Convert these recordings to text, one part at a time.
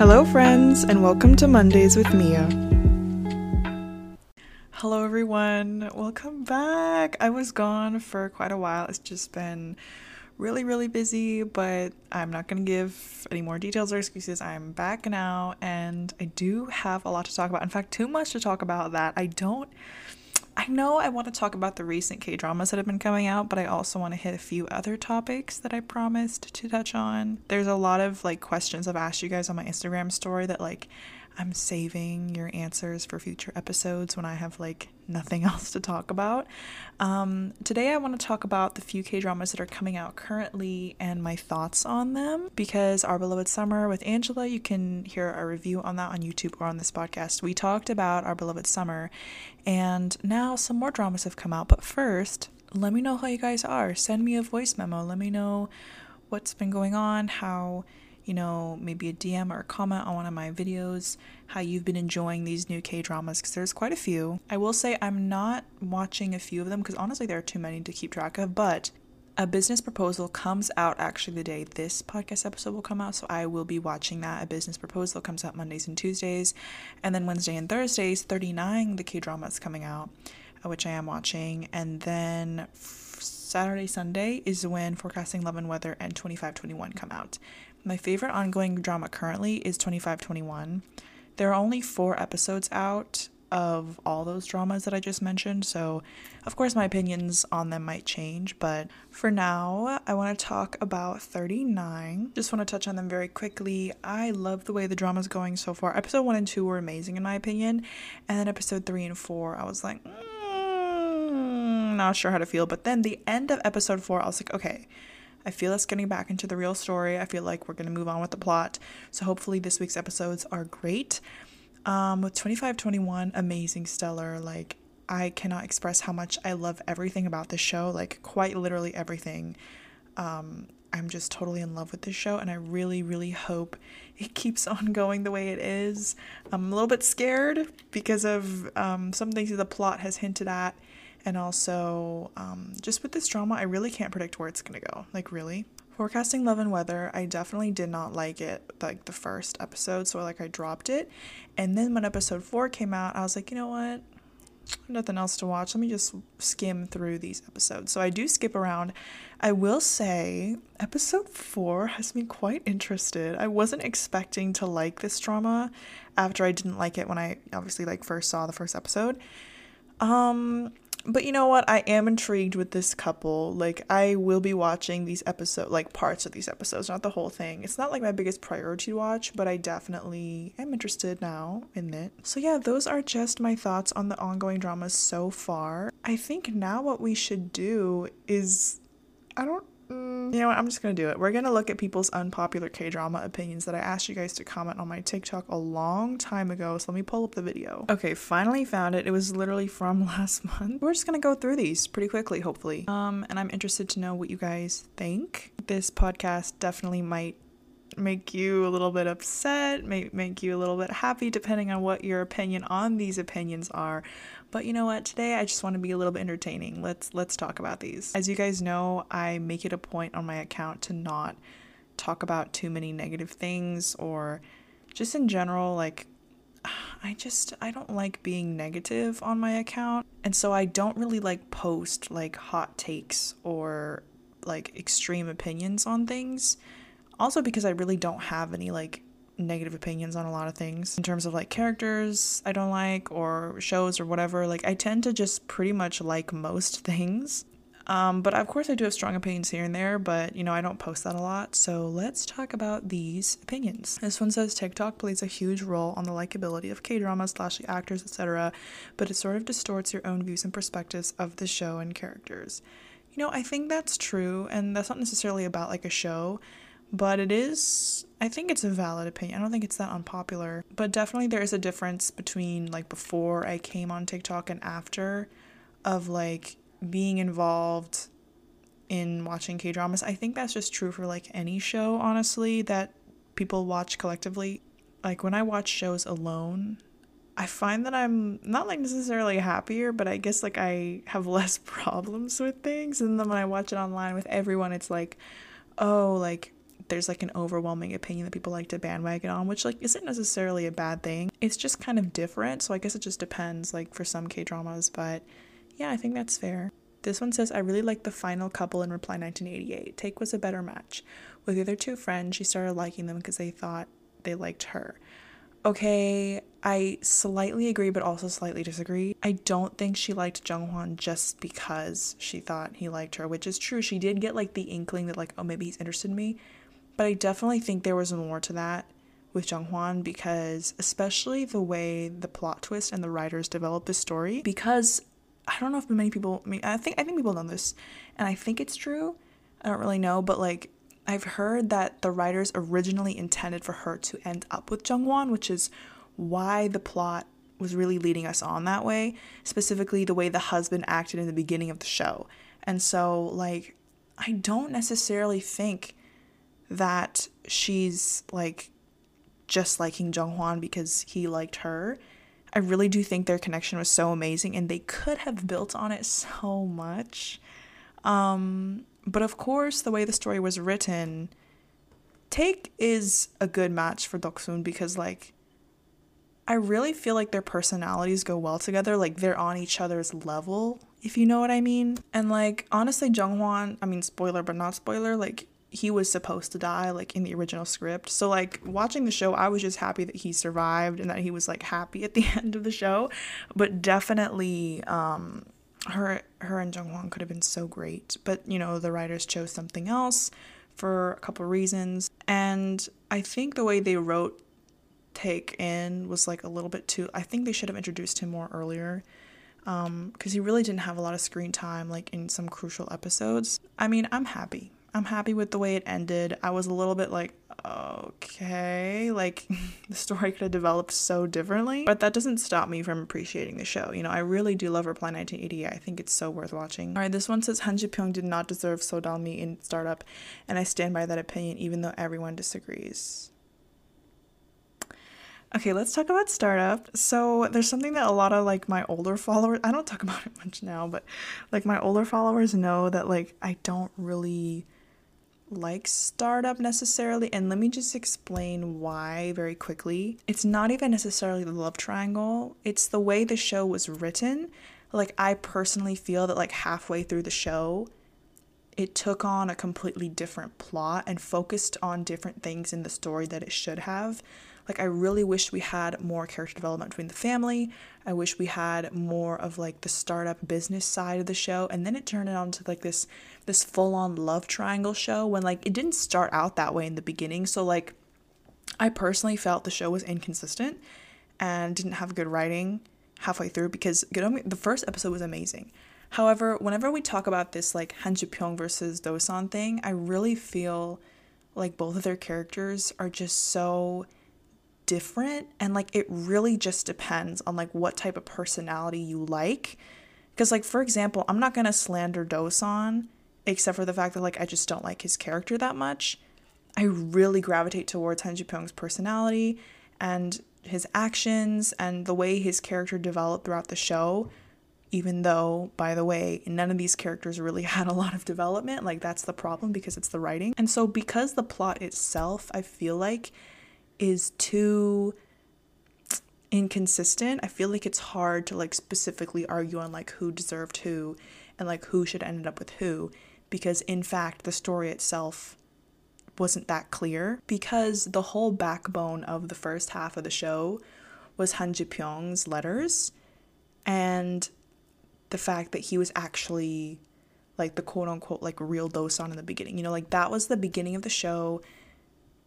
Hello, friends, and welcome to Mondays with Mia. Hello, everyone. Welcome back. I was gone for quite a while. It's just been really, really busy, but I'm not going to give any more details or excuses. I'm back now, and I do have a lot to talk about. In fact, too much to talk about that I don't I know I want to talk about the recent K dramas that have been coming out, but I also want to hit a few other topics that I promised to touch on. There's a lot of like questions I've asked you guys on my Instagram story that like I'm saving your answers for future episodes when I have like nothing else to talk about. Um, today, I want to talk about the few K dramas that are coming out currently and my thoughts on them. Because Our Beloved Summer with Angela, you can hear our review on that on YouTube or on this podcast. We talked about Our Beloved Summer, and now some more dramas have come out. But first, let me know how you guys are. Send me a voice memo. Let me know what's been going on, how you know, maybe a DM or a comment on one of my videos, how you've been enjoying these new K dramas, because there's quite a few. I will say I'm not watching a few of them because honestly, there are too many to keep track of, but a business proposal comes out actually the day this podcast episode will come out, so I will be watching that. A business proposal comes out Mondays and Tuesdays, and then Wednesday and Thursdays, 39 the K drama is coming out, uh, which I am watching, and then Saturday, Sunday is when Forecasting Love and Weather and 2521 come out. My favorite ongoing drama currently is 2521. There are only four episodes out of all those dramas that I just mentioned, so of course my opinions on them might change, but for now, I want to talk about 39. Just want to touch on them very quickly. I love the way the drama's going so far. Episode 1 and 2 were amazing in my opinion, and then episode 3 and 4, I was like, mm, not sure how to feel, but then the end of episode 4, I was like, okay, I feel us getting back into the real story. I feel like we're going to move on with the plot. So hopefully this week's episodes are great. Um, with 2521, amazing, stellar. Like, I cannot express how much I love everything about this show. Like, quite literally everything. Um, I'm just totally in love with this show, and I really, really hope it keeps on going the way it is. I'm a little bit scared because of um, some things that the plot has hinted at and also, um, just with this drama, I really can't predict where it's gonna go. Like, really. Forecasting Love and Weather, I definitely did not like it, like the first episode, so like I dropped it. And then when episode four came out, I was like, you know what? Nothing else to watch. Let me just skim through these episodes. So I do skip around. I will say, episode four has me quite interested. I wasn't expecting to like this drama after I didn't like it when I obviously like first saw the first episode. Um, but you know what? I am intrigued with this couple. Like, I will be watching these episodes, like parts of these episodes, not the whole thing. It's not like my biggest priority to watch, but I definitely am interested now in it. So, yeah, those are just my thoughts on the ongoing dramas so far. I think now what we should do is. I don't Mm, you know what? I'm just going to do it. We're going to look at people's unpopular K drama opinions that I asked you guys to comment on my TikTok a long time ago. So let me pull up the video. Okay, finally found it. It was literally from last month. We're just going to go through these pretty quickly, hopefully. Um, and I'm interested to know what you guys think. This podcast definitely might make you a little bit upset, may make you a little bit happy, depending on what your opinion on these opinions are. But you know what? Today I just want to be a little bit entertaining. Let's let's talk about these. As you guys know, I make it a point on my account to not talk about too many negative things or just in general like I just I don't like being negative on my account. And so I don't really like post like hot takes or like extreme opinions on things. Also because I really don't have any like negative opinions on a lot of things in terms of like characters I don't like or shows or whatever. Like I tend to just pretty much like most things. Um, but of course, I do have strong opinions here and there, but you know, I don't post that a lot. So let's talk about these opinions. This one says TikTok plays a huge role on the likability of K dramas, slash actors, etc., but it sort of distorts your own views and perspectives of the show and characters. You know, I think that's true, and that's not necessarily about like a show but it is I think it's a valid opinion. I don't think it's that unpopular, but definitely there is a difference between like before I came on TikTok and after of like being involved in watching K-dramas. I think that's just true for like any show honestly that people watch collectively. Like when I watch shows alone, I find that I'm not like necessarily happier, but I guess like I have less problems with things and then when I watch it online with everyone it's like, "Oh, like there's like an overwhelming opinion that people like to bandwagon on, which like isn't necessarily a bad thing. It's just kind of different. So I guess it just depends, like for some K dramas. But yeah, I think that's fair. This one says, I really like the final couple in Reply 1988. Taek was a better match. With the other two friends, she started liking them because they thought they liked her. Okay, I slightly agree, but also slightly disagree. I don't think she liked Jung just because she thought he liked her, which is true. She did get like the inkling that, like, oh, maybe he's interested in me. But I definitely think there was more to that with Jung Hwan because, especially the way the plot twist and the writers developed the story, because I don't know if many people, I mean, I think, I think people know this, and I think it's true. I don't really know, but like, I've heard that the writers originally intended for her to end up with Jung Hwan, which is why the plot was really leading us on that way, specifically the way the husband acted in the beginning of the show. And so, like, I don't necessarily think that she's like just liking Jung Hwan because he liked her. I really do think their connection was so amazing and they could have built on it so much. Um, but of course, the way the story was written, Taek is a good match for Deoksun because, like, I really feel like their personalities go well together. Like, they're on each other's level, if you know what I mean. And, like, honestly, Jung Hwan, I mean, spoiler, but not spoiler, like, he was supposed to die, like, in the original script. So, like, watching the show, I was just happy that he survived and that he was, like, happy at the end of the show. But definitely, um, her her and Jung could have been so great, but you know the writers chose something else for a couple reasons, and I think the way they wrote Taek In was like a little bit too. I think they should have introduced him more earlier, because um, he really didn't have a lot of screen time like in some crucial episodes. I mean, I'm happy. I'm happy with the way it ended. I was a little bit like, okay, like the story could have developed so differently, but that doesn't stop me from appreciating the show. You know, I really do love Reply 1988. I think it's so worth watching. All right, this one says Han Ji Pyong did not deserve Seo Dalmi in Startup, and I stand by that opinion even though everyone disagrees. Okay, let's talk about startup. So, there's something that a lot of like my older followers, I don't talk about it much now, but like my older followers know that like I don't really like startup necessarily and let me just explain why very quickly. It's not even necessarily the love triangle it's the way the show was written. Like i personally feel that like halfway through the show it took on a completely different plot and focused on different things in the story that it should have like I really wish we had more character development between the family. I wish we had more of like the startup business side of the show and then it turned it on to like this this full-on love triangle show when like it didn't start out that way in the beginning. So like I personally felt the show was inconsistent and didn't have good writing halfway through because the first episode was amazing. However, whenever we talk about this like Han Pyong versus Dosan thing, I really feel like both of their characters are just so different and like it really just depends on like what type of personality you like. Because like for example i'm not gonna slander dosan except for the fact that like i just don't like his character that much. I really gravitate towards Han Ji Pyong's personality and his actions and the way his character developed throughout the show even though by the way none of these characters really had a lot of development. Like that's the problem because it's the writing. And so because the plot itself i feel like is too inconsistent. I feel like it's hard to like specifically argue on like who deserved who and like who should end up with who because in fact the story itself wasn't that clear because the whole backbone of the first half of the show was Han Ji Pyong's letters and the fact that he was actually like the quote unquote like real Dosan in the beginning. You know, like that was the beginning of the show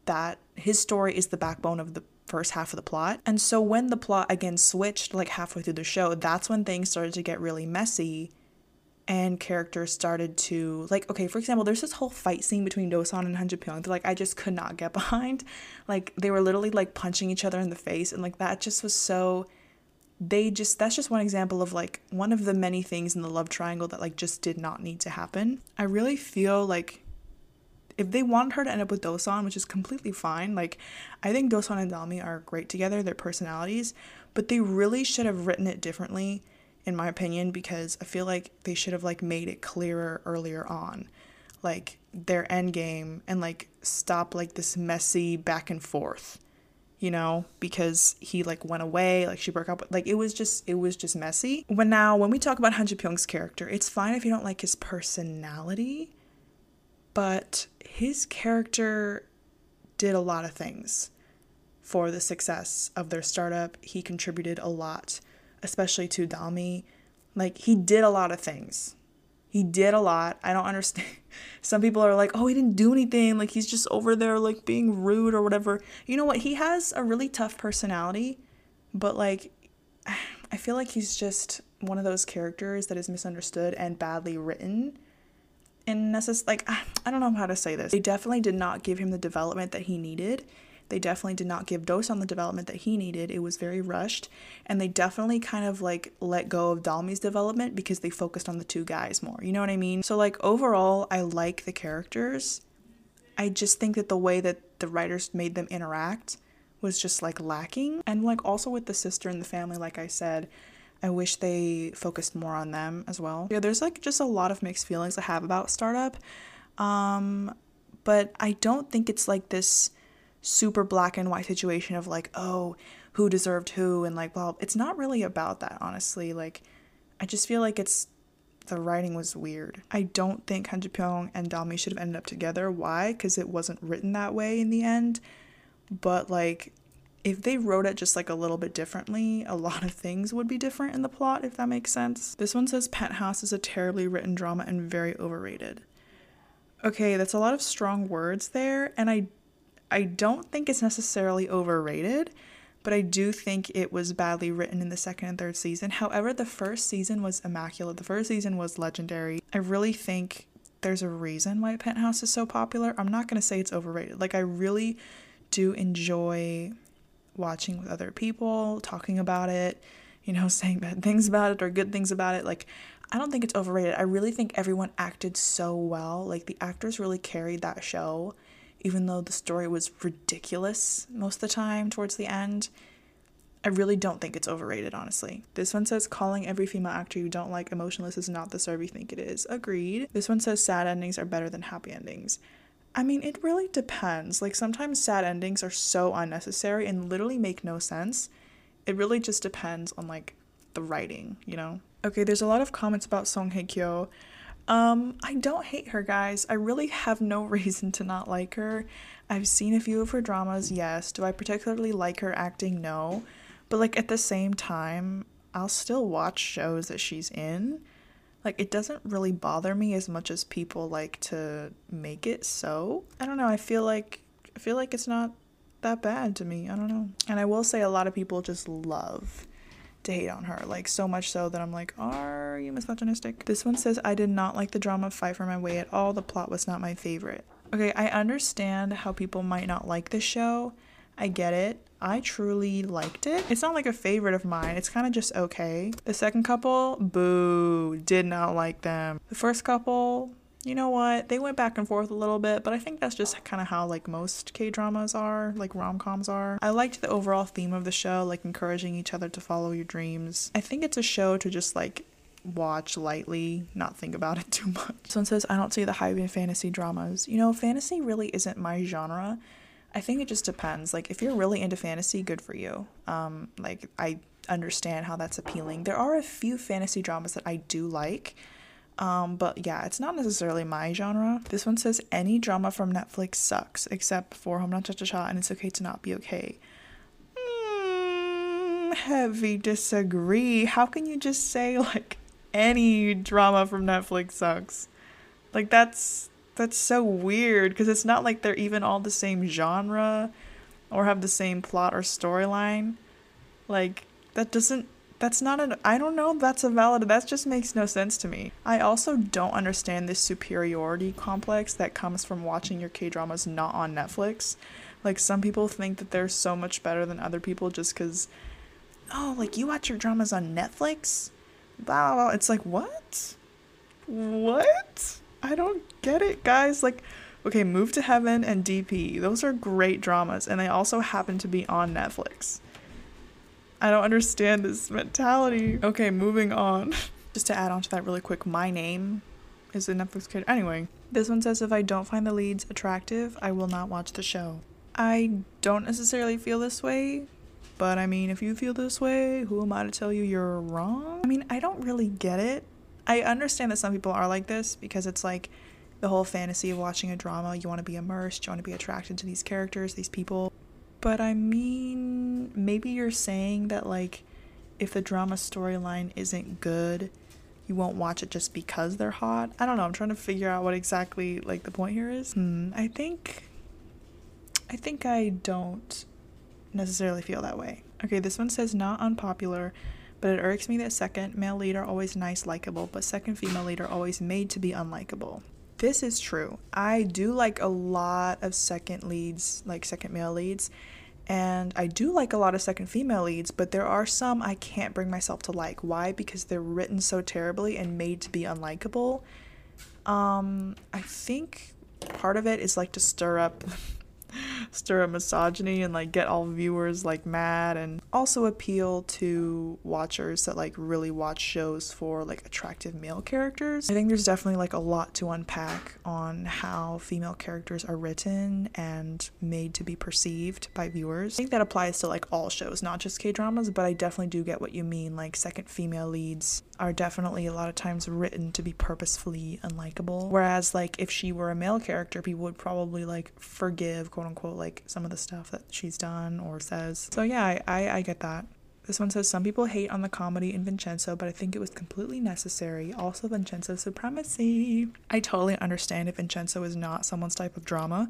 that his story is the backbone of the first half of the plot. And so when the plot again switched like halfway through the show, that's when things started to get really messy and characters started to like okay, for example, there's this whole fight scene between Dosan and Han Ji Pyong that like I just could not get behind. Like they were literally like punching each other in the face and like that just was so they just that's just one example of like one of the many things in the love triangle that like just did not need to happen. I really feel like if they wanted her to end up with Dosan, which is completely fine, like I think Dosan and Dalmi are great together, their personalities, but they really should have written it differently, in my opinion, because I feel like they should have like made it clearer earlier on. Like their end game and like stop like this messy back and forth you know because he like went away like she broke up like it was just it was just messy but now when we talk about Han Ji Pyong's character it's fine if you don't like his personality but his character did a lot of things for the success of their startup he contributed a lot especially to Dalmi like he did a lot of things he did a lot. I don't understand. Some people are like, oh, he didn't do anything. Like, he's just over there, like, being rude or whatever. You know what? He has a really tough personality, but, like, I feel like he's just one of those characters that is misunderstood and badly written. And necess- like, I don't know how to say this. They definitely did not give him the development that he needed. They definitely did not give Dose Dosan the development that he needed. It was very rushed. And they definitely kind of like let go of Dalmi's development because they focused on the two guys more. You know what I mean? So, like, overall, I like the characters. I just think that the way that the writers made them interact was just like lacking. And like also with the sister and the family, like I said, I wish they focused more on them as well. Yeah, there's like just a lot of mixed feelings I have about startup. Um, but I don't think it's like this super black and white situation of like, oh, who deserved who and like, well, it's not really about that, honestly. Like, I just feel like it's the writing was weird. I don't think Han Pyong and Dalmi should have ended up together. Why? Because it wasn't written that way in the end. But like, if they wrote it just like a little bit differently, a lot of things would be different in the plot, if that makes sense. This one says Penthouse is a terribly written drama and very overrated. Okay, that's a lot of strong words there, and I I don't think it's necessarily overrated, but I do think it was badly written in the second and third season. However, the first season was immaculate. The first season was legendary. I really think there's a reason why Penthouse is so popular. I'm not going to say it's overrated. Like, I really do enjoy watching with other people, talking about it, you know, saying bad things about it or good things about it. Like, I don't think it's overrated. I really think everyone acted so well. Like, the actors really carried that show even though the story was ridiculous most of the time towards the end. I really don't think it's overrated, honestly. This one says calling every female actor you don't like emotionless is not the serve you think it is. Agreed. This one says sad endings are better than happy endings. I mean, it really depends. Like, sometimes sad endings are so unnecessary and literally make no sense. It really just depends on, like, the writing, you know? Okay, there's a lot of comments about Song Hye Kyo. Um, I don't hate her, guys. I really have no reason to not like her. I've seen a few of her dramas, yes. Do I particularly like her acting? No. But, like, at the same time, I'll still watch shows that she's in. Like, it doesn't really bother me as much as people like to make it so. I don't know. I feel like, I feel like it's not that bad to me. I don't know. And I will say a lot of people just love to hate on her. Like, so much so that I'm like, are you misogynistic? This one says, I did not like the drama Fight for My Way at all. The plot was not my favorite. Okay, I understand how people might not like the show. I get it. I truly liked it. It's not like a favorite of mine. It's kind of just okay. The second couple, boo, did not like them. The first couple, you know what? They went back and forth a little bit, but I think that's just kind of how like most K dramas are, like rom coms are. I liked the overall theme of the show, like encouraging each other to follow your dreams. I think it's a show to just like watch lightly, not think about it too much. Someone says, I don't see the hype in fantasy dramas. You know, fantasy really isn't my genre. I think it just depends. Like, if you're really into fantasy, good for you. Um, like, I understand how that's appealing. There are a few fantasy dramas that I do like. Um, but yeah, it's not necessarily my genre. This one says any drama from Netflix sucks except for Hometown Cha Cha Cha and It's Okay to Not Be Okay. Mm, heavy disagree. How can you just say like any drama from Netflix sucks? Like that's that's so weird because it's not like they're even all the same genre or have the same plot or storyline. Like that doesn't that's not an I don't know that's a valid that just makes no sense to me. I also don't understand this superiority complex that comes from watching your K-dramas not on Netflix. Like some people think that they're so much better than other people just cuz oh, like you watch your dramas on Netflix? Blah, blah, blah. It's like, "What? What? I don't get it, guys." Like okay, Move to Heaven and DP. Those are great dramas and they also happen to be on Netflix. I don't understand this mentality. Okay, moving on. Just to add on to that really quick, my name is a Netflix kid. Anyway, This one says if I don't find the leads attractive, I will not watch the show. I don't necessarily feel this way, but I mean, if you feel this way, who am I to tell you you're wrong? I mean, I don't really get it. I understand that some people are like this because it's like the whole fantasy of watching a drama. You want to be immersed, you want to be attracted to these characters, these people. But I mean, maybe you're saying that, like, if the drama storyline isn't good, you won't watch it just because they're hot. I don't know. I'm trying to figure out what exactly like the point here is. Hmm, I think I think I don't necessarily feel that way. Okay, this one says not unpopular, but it irks me that second male lead are always nice, likable, but second female lead are always made to be unlikable. This is true. I do like a lot of second leads, like second male leads, and I do like a lot of second female leads, but there are some I can't bring myself to like. Why? Because they're written so terribly and made to be unlikable. Um, I think part of it is like to stir up stir up misogyny and like get all viewers like mad and also appeal to watchers that like really watch shows for like attractive male characters. I think there's definitely like a lot to unpack on how female characters are written and made to be perceived by viewers. I think that applies to like all shows, not just K-dramas, but I definitely do get what you mean. Like second female leads are definitely a lot of times written to be purposefully unlikable. Whereas like if she were a male character, people would probably like forgive quote unquote like some of the stuff that she's done or says. So yeah, I, I, I get that. This one says some people hate on the comedy in Vincenzo, but I think it was completely necessary. Also, Vincenzo supremacy. I totally understand if Vincenzo is not someone's type of drama.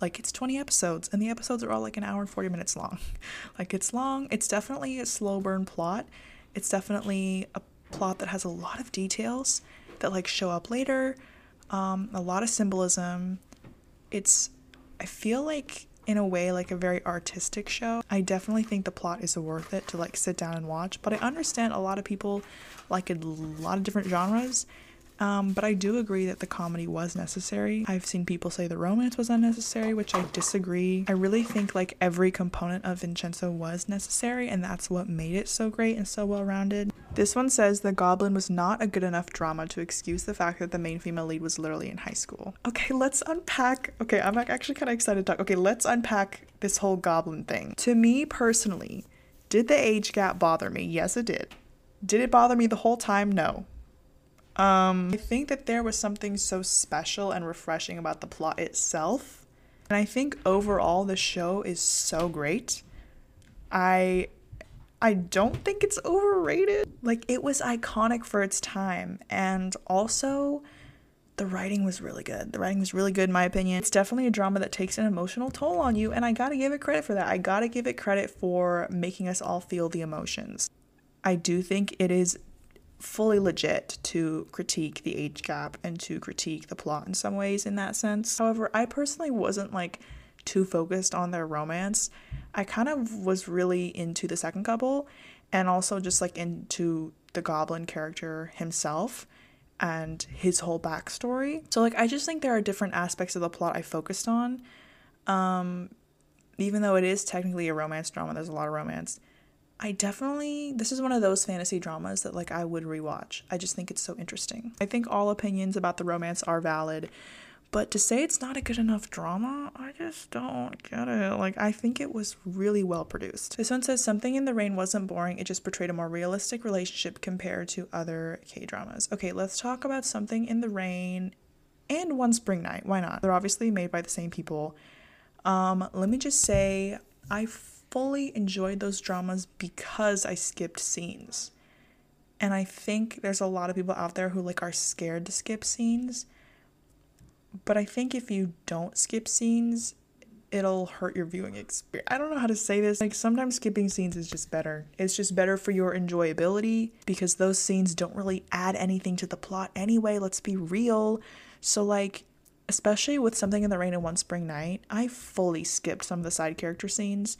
Like it's 20 episodes, and the episodes are all like an hour and 40 minutes long. like it's long. It's definitely a slow burn plot. It's definitely a plot that has a lot of details that like show up later. Um, a lot of symbolism. It's I feel like in a way like a very artistic show. I definitely think the plot is worth it to like sit down and watch, but I understand a lot of people like a lot of different genres. Um, but I do agree that the comedy was necessary. I've seen people say the romance was unnecessary, which I disagree. I really think like every component of Vincenzo was necessary, and that's what made it so great and so well rounded. This one says The Goblin was not a good enough drama to excuse the fact that the main female lead was literally in high school. Okay, let's unpack. Okay, I'm actually kind of excited to talk. Okay, let's unpack this whole Goblin thing. To me personally, did the age gap bother me? Yes, it did. Did it bother me the whole time? No. Um, I think that there was something so special and refreshing about the plot itself. And I think overall the show is so great. I I don't think it's overrated. Like it was iconic for its time and also the writing was really good. The writing was really good in my opinion. It's definitely a drama that takes an emotional toll on you and I got to give it credit for that. I got to give it credit for making us all feel the emotions. I do think it is fully legit to critique the age gap and to critique the plot in some ways in that sense. However, I personally wasn't like too focused on their romance. I kind of was really into the second couple and also just like into the goblin character himself and his whole backstory. So like I just think there are different aspects of the plot I focused on. Um even though it is technically a romance drama, there's a lot of romance. I definitely this is one of those fantasy dramas that like I would rewatch. I just think it's so interesting. I think all opinions about the romance are valid. But to say it's not a good enough drama, I just don't get it. Like, I think it was really well produced. This one says something in the rain wasn't boring, it just portrayed a more realistic relationship compared to other K dramas. Okay, let's talk about something in the rain and One Spring Night. Why not? They're obviously made by the same people. Um, let me just say, I fully enjoyed those dramas because I skipped scenes. And I think there's a lot of people out there who like are scared to skip scenes but I think if you don't skip scenes, it'll hurt your viewing experience. I don't know how to say this. Like sometimes skipping scenes is just better. It's just better for your enjoyability because those scenes don't really add anything to the plot anyway. Let's be real. So like especially with something in the rain and one spring night, I fully skipped some of the side character scenes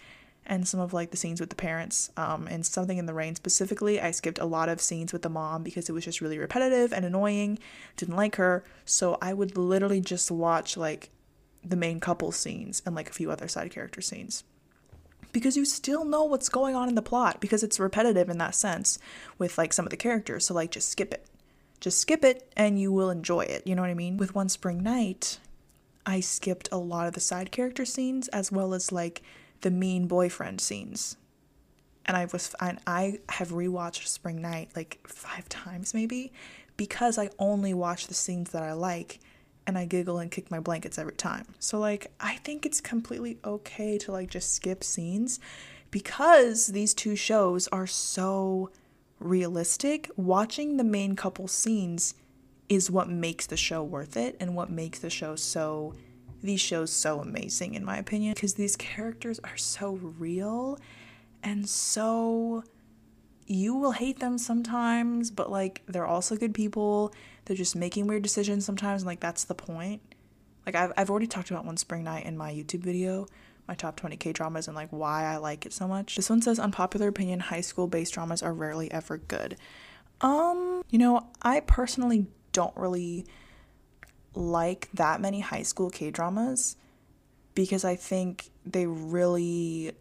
and some of like the scenes with the parents um, and something in the rain specifically i skipped a lot of scenes with the mom because it was just really repetitive and annoying didn't like her so i would literally just watch like the main couple scenes and like a few other side character scenes because you still know what's going on in the plot because it's repetitive in that sense with like some of the characters so like just skip it just skip it and you will enjoy it. You know what I mean? With One Spring Night, I skipped a lot of the side character scenes as well as like the mean boyfriend scenes. And I was and I have rewatched Spring Night like 5 times maybe because I only watch the scenes that I like and I giggle and kick my blankets every time. So like I think it's completely okay to like just skip scenes because these two shows are so realistic, watching the main couple scenes is what makes the show worth it and what makes the show so these shows so amazing in my opinion because these characters are so real and so you will hate them sometimes but like they're also good people they're just making weird decisions sometimes and like that's the point like I've, I've already talked about one spring night in my youtube video my top 20 K dramas and like why I like it so much. This one says unpopular opinion high school based dramas are rarely ever good. Um, you know, I personally don't really like that many high school K dramas because I think they really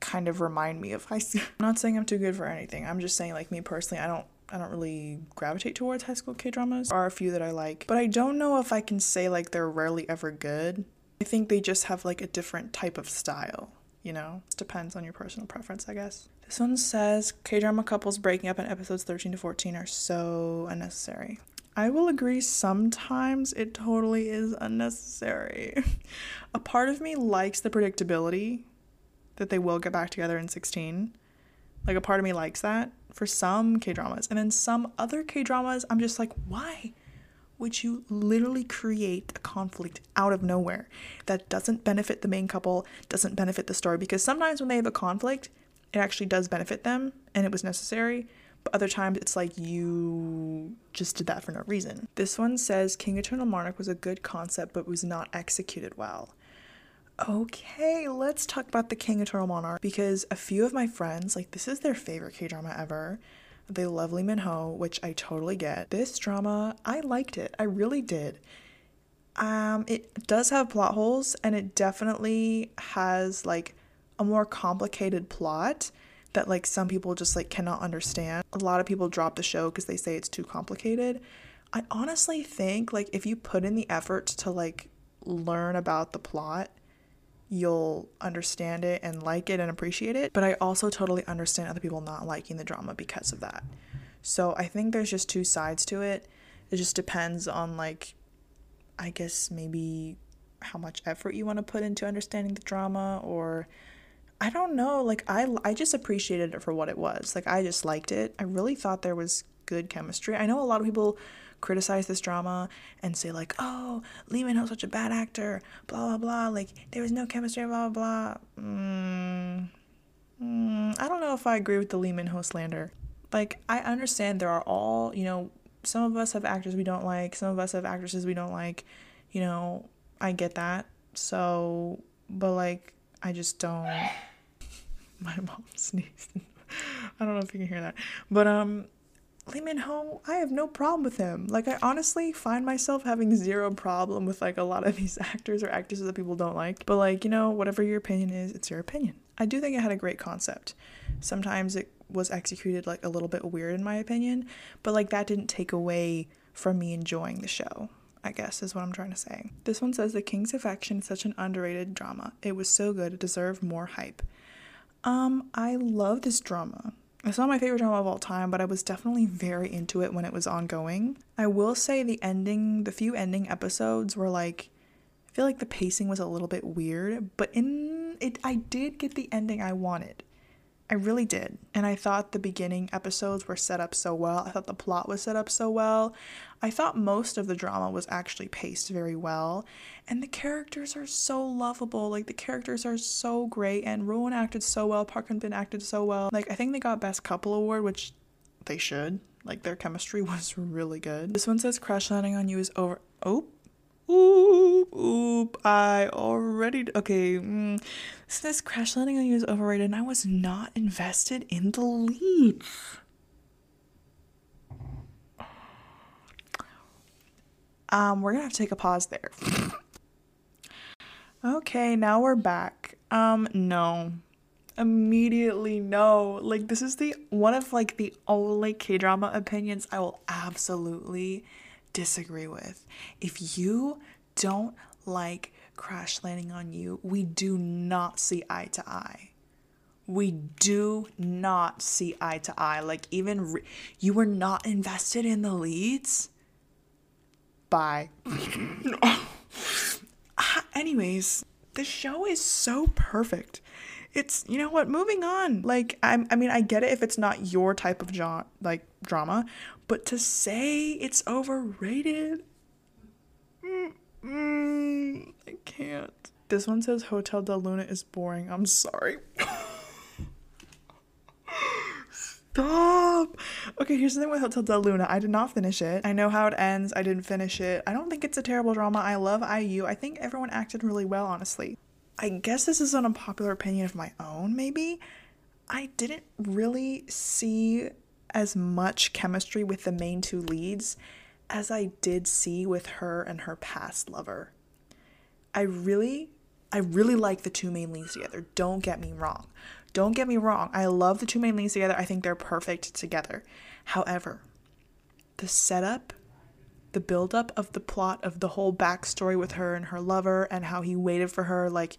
kind of remind me of high school. I'm not saying I'm too good for anything. I'm just saying like me personally, I don't I don't really gravitate towards high school K dramas. There are a few that I like, but I don't know if I can say like they're rarely ever good. I think they just have like a different type of style, you know? It depends on your personal preference, I guess. This one says K drama couples breaking up in episodes 13 to 14 are so unnecessary. I will agree sometimes it totally is unnecessary. a part of me likes the predictability that they will get back together in 16. Like a part of me likes that for some K dramas. And then some other K dramas, I'm just like, why? would you literally create a conflict out of nowhere that doesn't benefit the main couple, doesn't benefit the story? Because sometimes when they have a conflict, it actually does benefit them and it was necessary. Other times it's like you just did that for no reason. This one says King Eternal Monarch was a good concept but was not executed well. Okay, let's talk about the King Eternal Monarch because a few of my friends, like, this is their favorite K drama ever. They love Lee Min Ho, which I totally get. This drama, I liked it. I really did. Um, it does have plot holes, and it definitely has like a more complicated plot that like some people just like cannot understand. A lot of people drop the show because they say it's too complicated. I honestly think like if you put in the effort to like learn about the plot you'll understand it and like it and appreciate it. But I also totally understand other people not liking the drama because of that. So I think there's just two sides to it. It just depends on, like, I guess maybe how much effort you want to put into understanding the drama or. I don't know, like I I just appreciated it for what it was. Like I just liked it. I really thought there was good chemistry. I know a lot of people criticize this drama and say like, "Oh, Lee Min Ho's such a bad actor," blah blah blah. Like there was no chemistry, blah blah blah. Mm, mm, I don't know if I agree with the Lee Min Ho slander. Like I understand there are all you know. Some of us have actors we don't like. Some of us have actresses we don't like. You know, I get that. So, but like, I just don't. My mom sneezed. I don't know if you can hear that, but um, Lee Min Ho, I have no problem with him. Like, I honestly find myself having zero problem with like a lot of these actors or actresses that people don't like. But, like, you know, whatever your opinion is, it's your opinion. I do think it had a great concept. Sometimes it was executed like a little bit weird, in my opinion, but like that didn't take away from me enjoying the show. I guess is what I'm trying to say. This one says The King's Affection is such an underrated drama. It was so good, it deserved more hype. Um, I love this drama. It's not my favorite drama of all time, but I was definitely very into it when it was ongoing. I will say the ending, the few ending episodes were like, I feel like the pacing was a little bit weird, but in it, I did get the ending I wanted. I really did. And I thought the beginning episodes were set up so well. I thought the plot was set up so well. I thought most of the drama was actually paced very well. And the characters are so lovable. Like the characters are so great. And Rowoon acted so well. Park Eun Bin acted so well. Like I think they got Best Couple Award, which they should. Like their chemistry was really good. This one says Crash Landing on You is over. Oh, oop, oop, I already, okay, mm, this Crash Landing on You is overrated and I was not invested in the lead. Um, we're gonna have to take a pause there. okay, now we're back. Um, no. immediately no. Like this is the one of like the only K-drama opinions I will absolutely disagree with. If you don't like Crash Landing on You, we do not see eye to eye. We do not see eye to eye. Like even re- you were not invested in the leads. Bye. Ah, anyways, the show is so perfect. It's you know what, moving on. Like I'm, I mean I get it if it's not your type of genre like drama, but to say it's overrated mm, mm, I can't. This one says Hotel Del Luna is boring. I'm sorry. Stop. Okay, here's the thing with Hotel Del Luna. I did not finish it. I know how it ends. I didn't finish it. I don't think it's a terrible drama. I love IU. I think everyone acted really well, honestly. I guess this is an unpopular opinion of my own, maybe. I didn't really see as much chemistry with the main two leads as I did see with her and her past lover. I really, I really like the two main leads together. Don't get me wrong. Don't get me wrong, I love the two main leads together. I think they're perfect together. However, the setup, the buildup of the plot of the whole backstory with her and her lover and how he waited for her, like,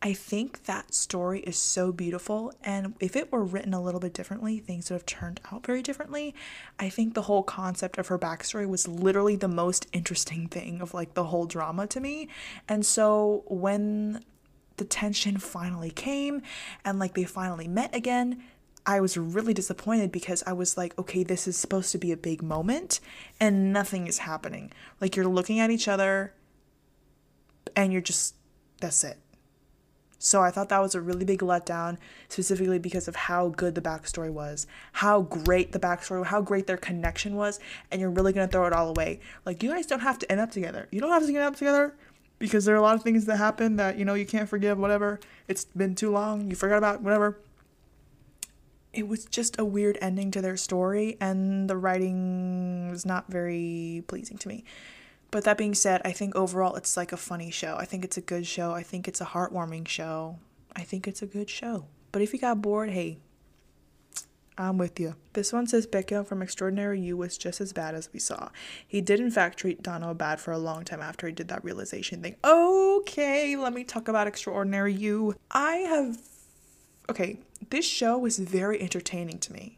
I think that story is so beautiful. And if it were written a little bit differently, things would have turned out very differently. I think the whole concept of her backstory was literally the most interesting thing of like the whole drama to me. And so when the tension finally came and like they finally met again, I was really disappointed because I was like, okay, this is supposed to be a big moment and nothing is happening. Like you're looking at each other and you're just, that's it. So I thought that was a really big letdown, specifically because of how good the backstory was, how great the backstory, how great their connection was, and you're really gonna throw it all away. Like you guys don't have to end up together. You don't have to end up together because there are a lot of things that happen that you know you can't forgive whatever it's been too long you forgot about whatever it was just a weird ending to their story and the writing was not very pleasing to me but that being said i think overall it's like a funny show i think it's a good show i think it's a heartwarming show i think it's a good show but if you got bored hey I'm with you. This one says Baek Kyung from Extraordinary You was just as bad as we saw. He did in fact treat Dano bad for a long time after he did that realization thing. Okay, let me talk about Extraordinary You. I have okay, this show was very entertaining to me.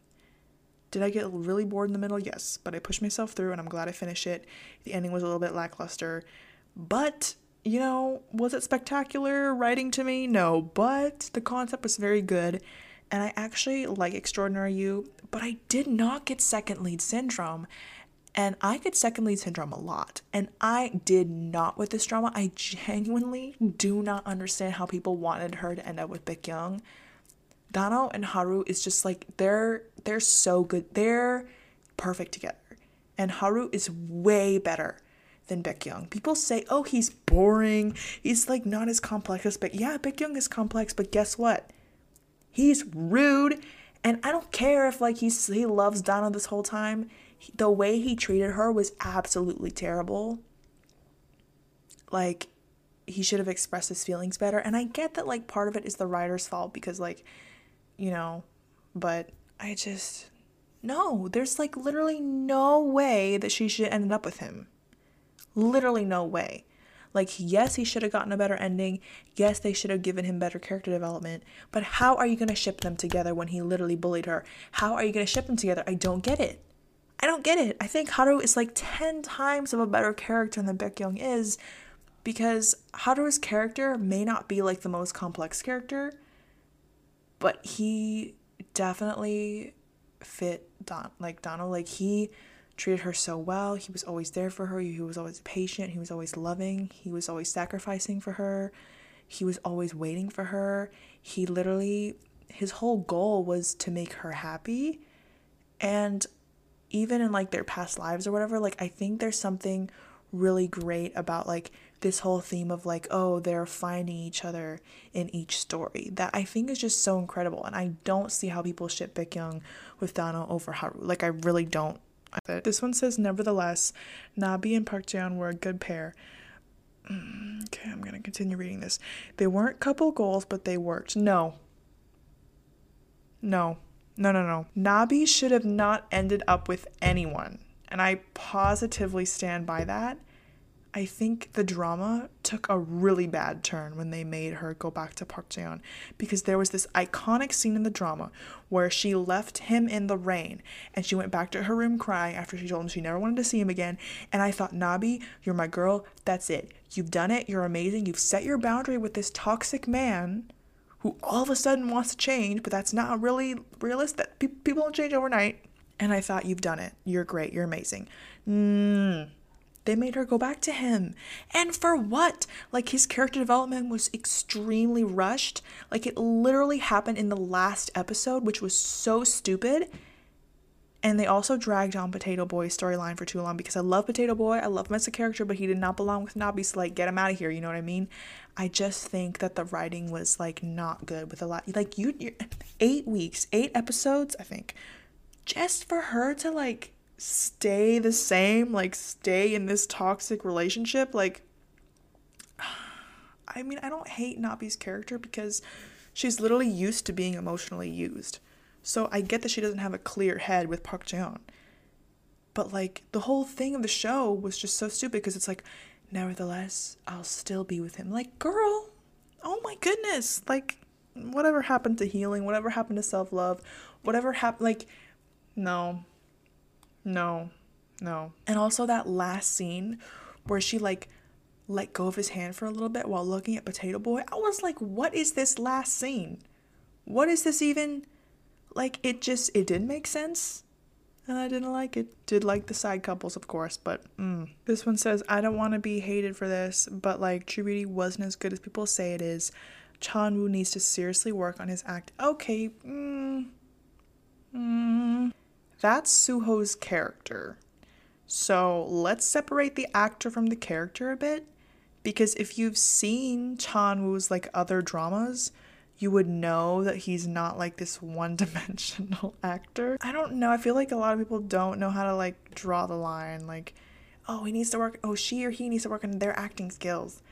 Did I get really bored in the middle? Yes, but I pushed myself through and I'm glad I finished it. The ending was a little bit lackluster, but you know, was it spectacular writing to me? No, but the concept was very good and I actually like Extraordinary You, but I did not get second lead syndrome. And I get second lead syndrome a lot. And I did not with this drama. I genuinely do not understand how people wanted her to end up with Baek Kyung. Dano and Haru is just like they're they're so good. They're perfect together. And Haru is way better than Baek Kyung. People say, "Oh, he's boring. He's like not as complex as Baek." Yeah, Baek Kyung is complex, but guess what? He's rude. And I don't care if like he's he loves Dano this whole time. He, the way he treated her was absolutely terrible. Like he should have expressed his feelings better. And I get that like part of it is the writer's fault because like you know, but I just no, there's like literally no way that she should have ended up with him. Literally no way. Like, yes, he should have gotten a better ending. Yes, they should have given him better character development. But how are you going to ship them together when he literally bullied her? How are you going to ship them together? I don't get it. I don't get it. I think Haru is like 10 times of a better character than Baek Kyung is because Haru's character may not be like the most complex character, but he definitely fit Don like Donald. Like he treated her so well. He was always there for her. He was always patient. He was always loving. He was always sacrificing for her. He was always waiting for her. He literally, his whole goal was to make her happy. And even in like their past lives or whatever, like I think there's something really great about like this whole theme of like, oh, they're finding each other in each story. That I think is just so incredible. And I don't see how people ship Baek Kyung with Dano over Haru. Like I really don't this one says, nevertheless, Nabi and Park Jaeon were a good pair. Mm, okay, I'm gonna continue reading this. They weren't couple goals, but they worked. No, No. No, no, no. Nabi should have not ended up with anyone. And I positively stand by that. I think the drama took a really bad turn when they made her go back to Park Jae-eon because there was this iconic scene in the drama where she left him in the rain and she went back to her room crying after she told him she never wanted to see him again. And I thought, Nabi, you're my girl. That's it. You've done it. You're amazing. You've set your boundary with this toxic man who all of a sudden wants to change, but that's not really realistic. People don't change overnight. And I thought, you've done it. You're great. You're amazing. Mm they made her go back to him. And for what? Like his character development was extremely rushed. Like it literally happened in the last episode, which was so stupid. And they also dragged on Potato Boy's storyline for too long because I love Potato Boy. I love him as a character, but he did not belong with Nabi, so like get him out of here, you know what I mean? I just think that the writing was like not good with a lot like you eight weeks, eight episodes, I think. Just for her to like stay the same, like stay in this toxic relationship, like I mean, I don't hate Nabi's character because she's literally used to being emotionally used. So I get that she doesn't have a clear head with Park Jae-eon. But like the whole thing of the show was just so stupid because it's like nevertheless, I'll still be with him. Like, girl, oh my goodness. Like whatever happened to healing, whatever happened to self-love, whatever happened like no. No, no. And also that last scene where she like let go of his hand for a little bit while looking at Potato Boy. I was like, what is this last scene? What is this even? Like, it just, it didn't make sense. And I didn't like it. Did like the side couples, of course, but mm. This one says, I don't want to be hated for this, but like, True Beauty wasn't as good as people say it is. Cha Eun-woo needs to seriously work on his act. Okay, mm. Mm. That's Suho's character. So let's separate the actor from the character a bit. Because if you've seen Cha Eun-woo's like other dramas, you would know that he's not like this one dimensional actor. I don't know. I feel like a lot of people don't know how to like draw the line. Like, oh, he needs to work, oh, she or he needs to work on their acting skills.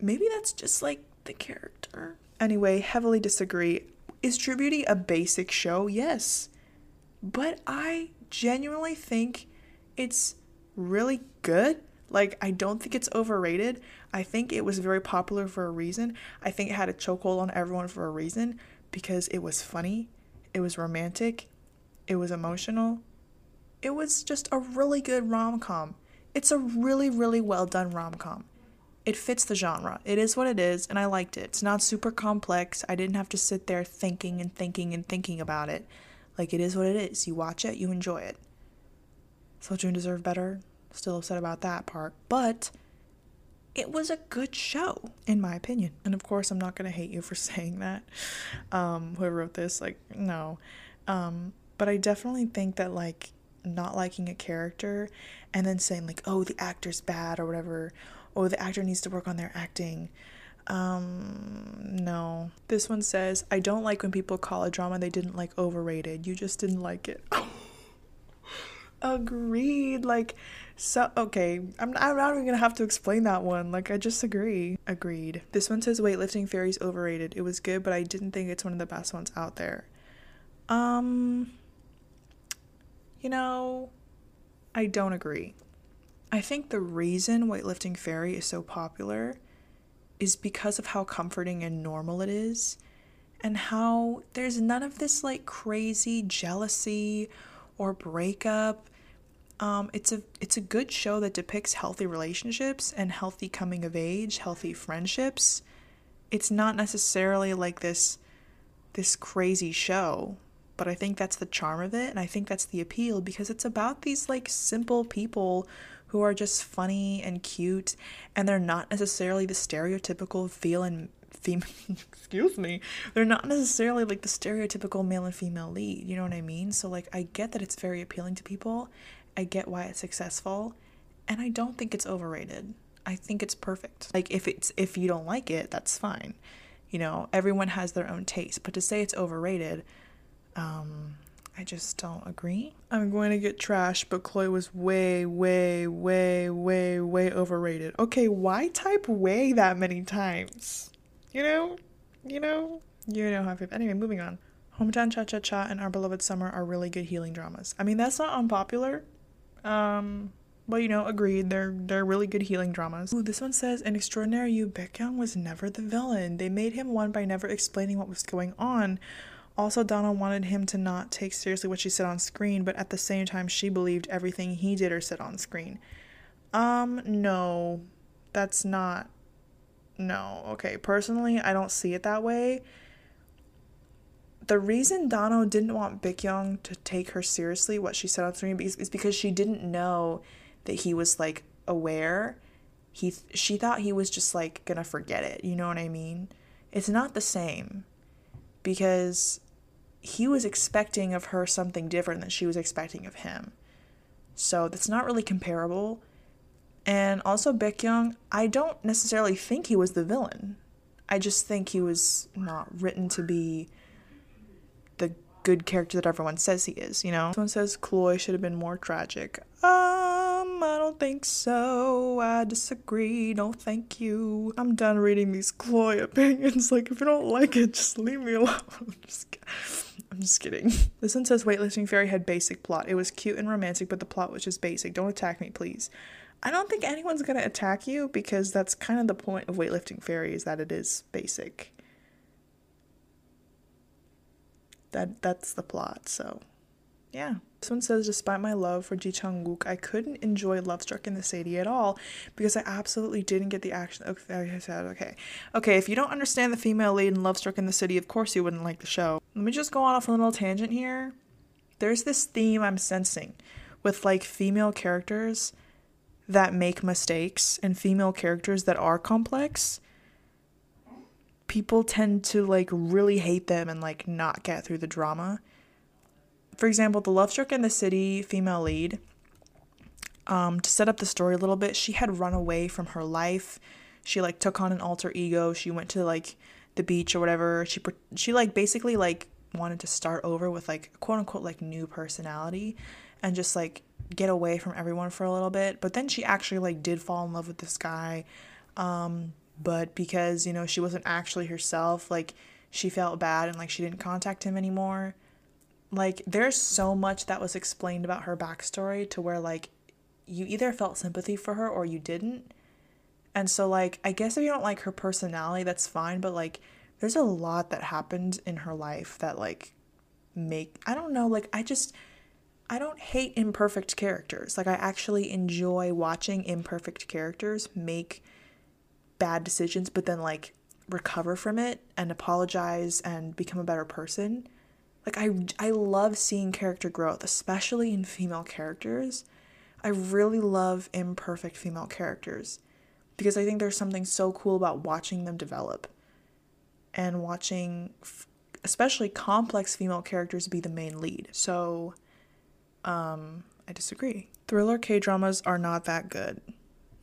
Maybe that's just like the character. Anyway, heavily disagree. Is True Beauty a basic show? Yes. But I genuinely think it's really good. Like, I don't think it's overrated. I think it was very popular for a reason. I think it had a chokehold on everyone for a reason because it was funny, it was romantic, it was emotional. It was just a really good rom com. It's a really, really well done rom com. It fits the genre. It is what it is, and I liked it. It's not super complex. I didn't have to sit there thinking and thinking and thinking about it. Like it is what it is. You watch it, you enjoy it. So, June deserved better. Still upset about that part, but it was a good show, in my opinion. And of course, I'm not gonna hate you for saying that. Um, whoever wrote this, like, no. Um, but I definitely think that like not liking a character and then saying like, oh, the actor's bad or whatever, or the actor needs to work on their acting. Um, no. This one says, I don't like when people call a drama they didn't like overrated. You just didn't like it. Agreed. Like, so, okay. I'm, I'm not even gonna have to explain that one. Like, I just agree. Agreed. This one says, Weightlifting Fairy's overrated. It was good, but I didn't think it's one of the best ones out there. Um, you know, I don't agree. I think the reason Weightlifting Fairy is so popular is because of how comforting and normal it is and how there's none of this like crazy jealousy or breakup. Um, it's a it's a good show that depicts healthy relationships and healthy coming of age, healthy friendships. It's not necessarily like this this crazy show, but I think that's the charm of it and I think that's the appeal because it's about these like simple people who are just funny and cute and they're not necessarily the stereotypical feel and female excuse me they're not necessarily like the stereotypical male and female lead you know what i mean? So like i get that it's very appealing to people i get why it's successful and i don't think it's overrated. I think it's perfect. Like if it's if you don't like it that's fine. You know everyone has their own taste but to say it's overrated um I just don't agree. I'm going to get trash, but Chloe was way, way, way, way, way overrated. Okay, why type way that many times? You know? You know? You know how I feel. Anyway, moving on. Hometown Cha Cha Cha and Our Beloved Summer are really good healing dramas. I mean, that's not unpopular. Um, but you know, agreed. They're they're really good healing dramas. Ooh, this one says, an Extraordinary You, Baek Kyung was never the villain. They made him one by never explaining what was going on. Also, Dano wanted him to not take seriously what she said on screen, but at the same time, she believed everything he did or said on screen. Um, no, that's not. No, okay. Personally, I don't see it that way. The reason Dano didn't want Baek Kyung to take her seriously, what she said on screen, is because she didn't know that he was like aware. He she thought he was just like gonna forget it. You know what I mean? It's not the same because he was expecting of her something different than she was expecting of him. So that's not really comparable. And also Baek Kyung, I don't necessarily think he was the villain. I just think he was not written to be the good character that everyone says he is, you know? Someone says Chloe should have been more tragic. Um, I don't think so. I disagree. No, thank you. I'm done reading these Chloe opinions. Like, if you don't like it, just leave me alone. Just, I'm just kidding. This one says Weightlifting Fairy had basic plot. It was cute and romantic, but the plot was just basic. Don't attack me, please. I don't think anyone's gonna attack you because that's kind of the point of Weightlifting Fairy is that it is basic. That that's the plot, so yeah. This one says, despite my love for Ji Chang Wook, I couldn't enjoy Love Struck in the City at all because I absolutely didn't get the action. Okay, okay. Okay, if you don't understand the female lead in Love Struck in the City, of course you wouldn't like the show. Let me just go on off a little tangent here. There's this theme I'm sensing with like female characters that make mistakes and female characters that are complex. People tend to like really hate them and like not get through the drama for example, the Love Struck in the City female lead, um, to set up the story a little bit, she had run away from her life. She like took on an alter ego. She went to like the beach or whatever. She she like basically like wanted to start over with like quote unquote like new personality and just like get away from everyone for a little bit. But then she actually like did fall in love with this guy. Um, but because, you know, she wasn't actually herself, like she felt bad and like she didn't contact him anymore like there's so much that was explained about her backstory to where like you either felt sympathy for her or you didn't. And so like I guess if you don't like her personality that's fine, but like there's a lot that happened in her life that like make I don't know, like I just I don't hate imperfect characters. Like I actually enjoy watching imperfect characters make bad decisions but then like recover from it and apologize and become a better person like I I love seeing character growth, especially in female characters. I really love imperfect female characters because I think there's something so cool about watching them develop and watching especially complex female characters be the main lead. So um I disagree. Thriller K-dramas are not that good.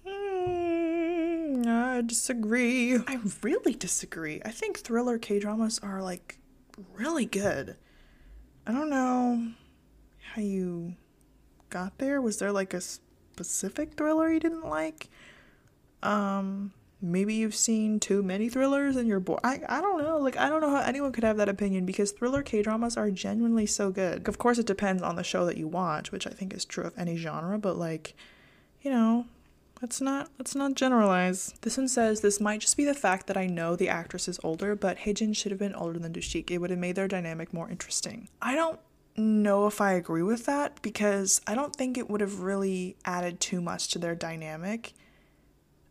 Mm, I disagree. I really disagree. I think thriller K-dramas are like really good. I don't know how you got there. Was there like a specific thriller you didn't like? Um, maybe you've seen too many thrillers and you're bored. I, I don't know. Like, I don't know how anyone could have that opinion because thriller K dramas are genuinely so good. Of course, it depends on the show that you watch, which I think is true of any genre, but like, you know, let's not let's not generalize. This one says this might just be the fact that I know the actress is older, but Hyejin should have been older than Dushik. It would have made their dynamic more interesting. I don't know if I agree with that because I don't think it would have really added too much to their dynamic.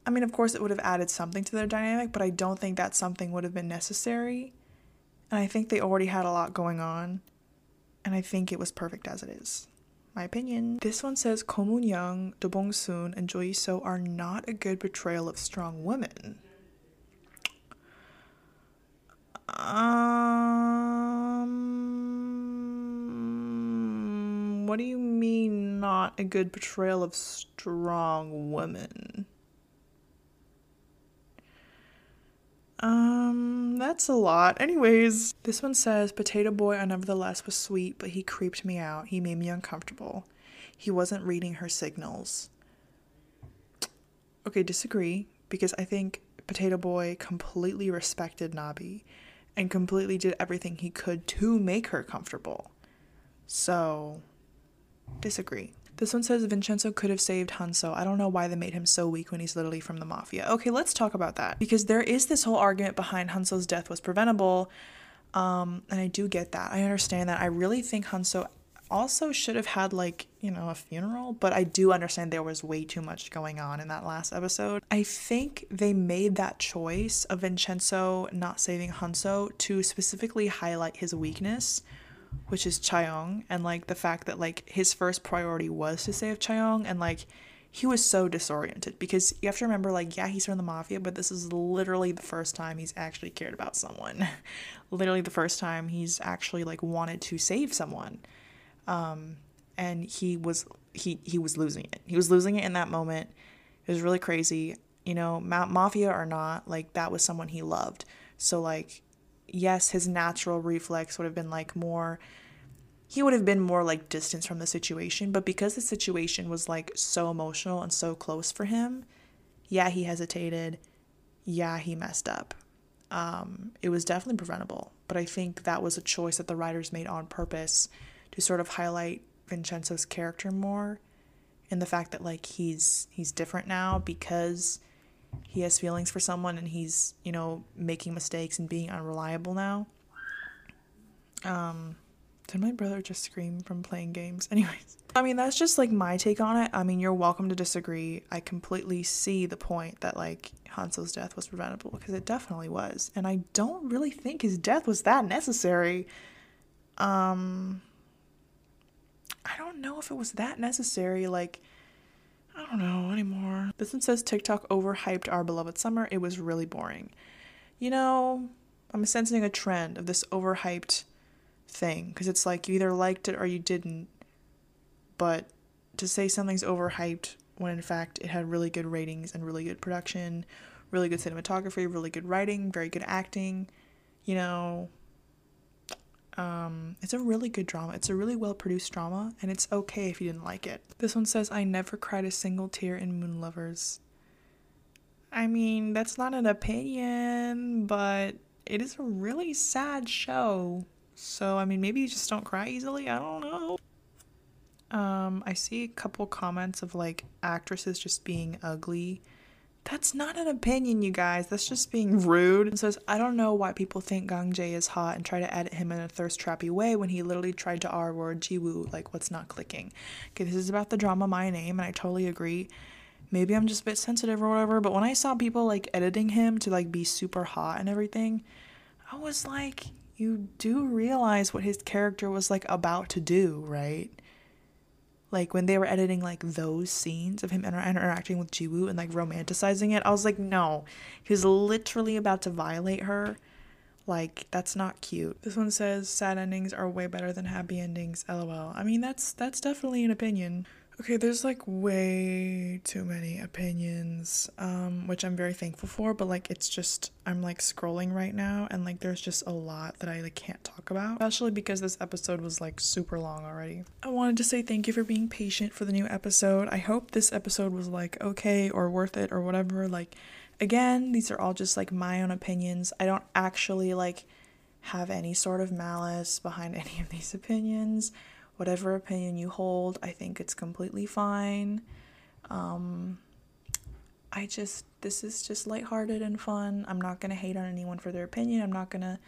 I mean, of course, it would have added something to their dynamic, but I don't think that something would have been necessary. And I think they already had a lot going on, and I think it was perfect as it is my opinion. This one says Ko Moon Young, Do Bong Soon, and Choi So are not a good portrayal of strong women. Um, what do you mean not a good portrayal of strong women? Um, that's a lot. Anyways, this one says Potato Boy, I nevertheless was sweet, but he creeped me out. He made me uncomfortable. He wasn't reading her signals. Okay, disagree, because I think Potato Boy completely respected Nabi and completely did everything he could to make her comfortable. So, disagree. This one says Vincenzo could have saved Hanso. I don't know why they made him so weak when he's literally from the mafia. Okay, let's talk about that because there is this whole argument behind Hanso's death was preventable. Um, and I do get that. I understand that. I really think Hanso also should have had like, you know, a funeral, but I do understand there was way too much going on in that last episode. I think they made that choice of Vincenzo not saving Hanso to specifically highlight his weakness, which is Chaeyoung, and like the fact that like his first priority was to save Chaeyoung and like he was so disoriented because you have to remember like yeah he's from the mafia but this is literally the first time he's actually cared about someone literally the first time he's actually like wanted to save someone um, and he was he he was losing it. He was losing it in that moment. It was really crazy. You know, ma- mafia or not, like that was someone he loved. So like, yes, his natural reflex would have been like more. He would have been more like distance from the situation, but because the situation was like so emotional and so close for him, yeah, he hesitated. Yeah, he messed up. Um, it was definitely preventable, but I think that was a choice that the writers made on purpose to sort of highlight Vincenzo's character more and the fact that like he's he's different now because he has feelings for someone and he's, you know, making mistakes and being unreliable now. Um did my brother just scream from playing games? Anyways, I mean, that's just like my take on it. I mean, you're welcome to disagree. I completely see the point that like Hanso's death was preventable because it definitely was. And I don't really think his death was that necessary. Um, I don't know if it was that necessary. Like, I don't know anymore. This one says TikTok overhyped our beloved summer. It was really boring. You know, I'm sensing a trend of this overhyped thing because it's like you either liked it or you didn't. But to say something's overhyped when in fact it had really good ratings and really good production, really good cinematography, really good writing, very good acting, you know, um, it's a really good drama. It's a really well produced drama, and it's okay if you didn't like it. This one says, I never cried a single tear in Moon Lovers. I mean, that's not an opinion, but it is a really sad show. So, I mean, maybe you just don't cry easily. I don't know. Um, I see a couple comments of like actresses just being ugly that's not an opinion, you guys. That's just being rude. And says, I don't know why people think Gang Jae is hot and try to edit him in a thirst trappy way when he literally tried to R word Jiwoo. Like, what's not clicking? Okay, this is about the drama My Name, and I totally agree. Maybe I'm just a bit sensitive or whatever, but when I saw people like editing him to like be super hot and everything, I was like, you do realize what his character was like about to do, right? Like when they were editing like those scenes of him inter- interacting with Jiwoo and like romanticizing it, I was like, no, he's literally about to violate her. Like that's not cute. This one says sad endings are way better than happy endings. LOL. I mean that's that's definitely an opinion. Okay, there's like way too many opinions, um, which I'm very thankful for, but like it's just I'm like scrolling right now and like there's just a lot that I like can't talk about, especially because this episode was like super long already. I wanted to say thank you for being patient for the new episode. I hope this episode was like okay or worth it or whatever. Like again, these are all just like my own opinions. I don't actually like have any sort of malice behind any of these opinions whatever opinion you hold, I think it's completely fine. Um, I just, this is just lighthearted and fun. I'm not going to hate on anyone for their opinion. I'm not going to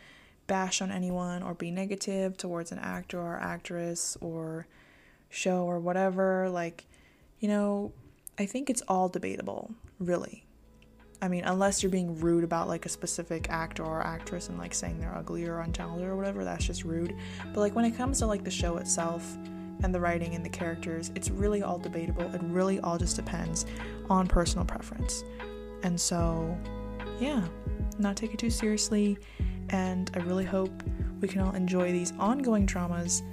bash on anyone or be negative towards an actor or actress or show or whatever. Like, you know, I think it's all debatable, really. I mean, unless you're being rude about like a specific actor or actress and like saying they're ugly or untalented or whatever, that's just rude. But like when it comes to like the show itself and the writing and the characters, it's really all debatable. It really all just depends on personal preference. And so, yeah, not take it too seriously. And I really hope we can all enjoy these ongoing dramas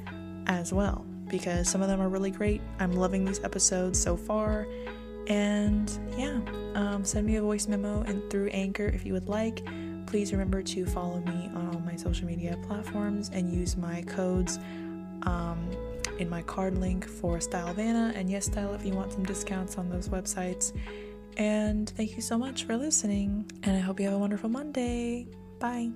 as well because some of them are really great. I'm loving these episodes so far and yeah, um, send me a voice memo and through Anchor if you would like. Please remember to follow me on all my social media platforms and use my codes um, in my card link for Stylevana and Yes Style if you want some discounts on those websites. And thank you so much for listening, and I hope you have a wonderful Monday. Bye.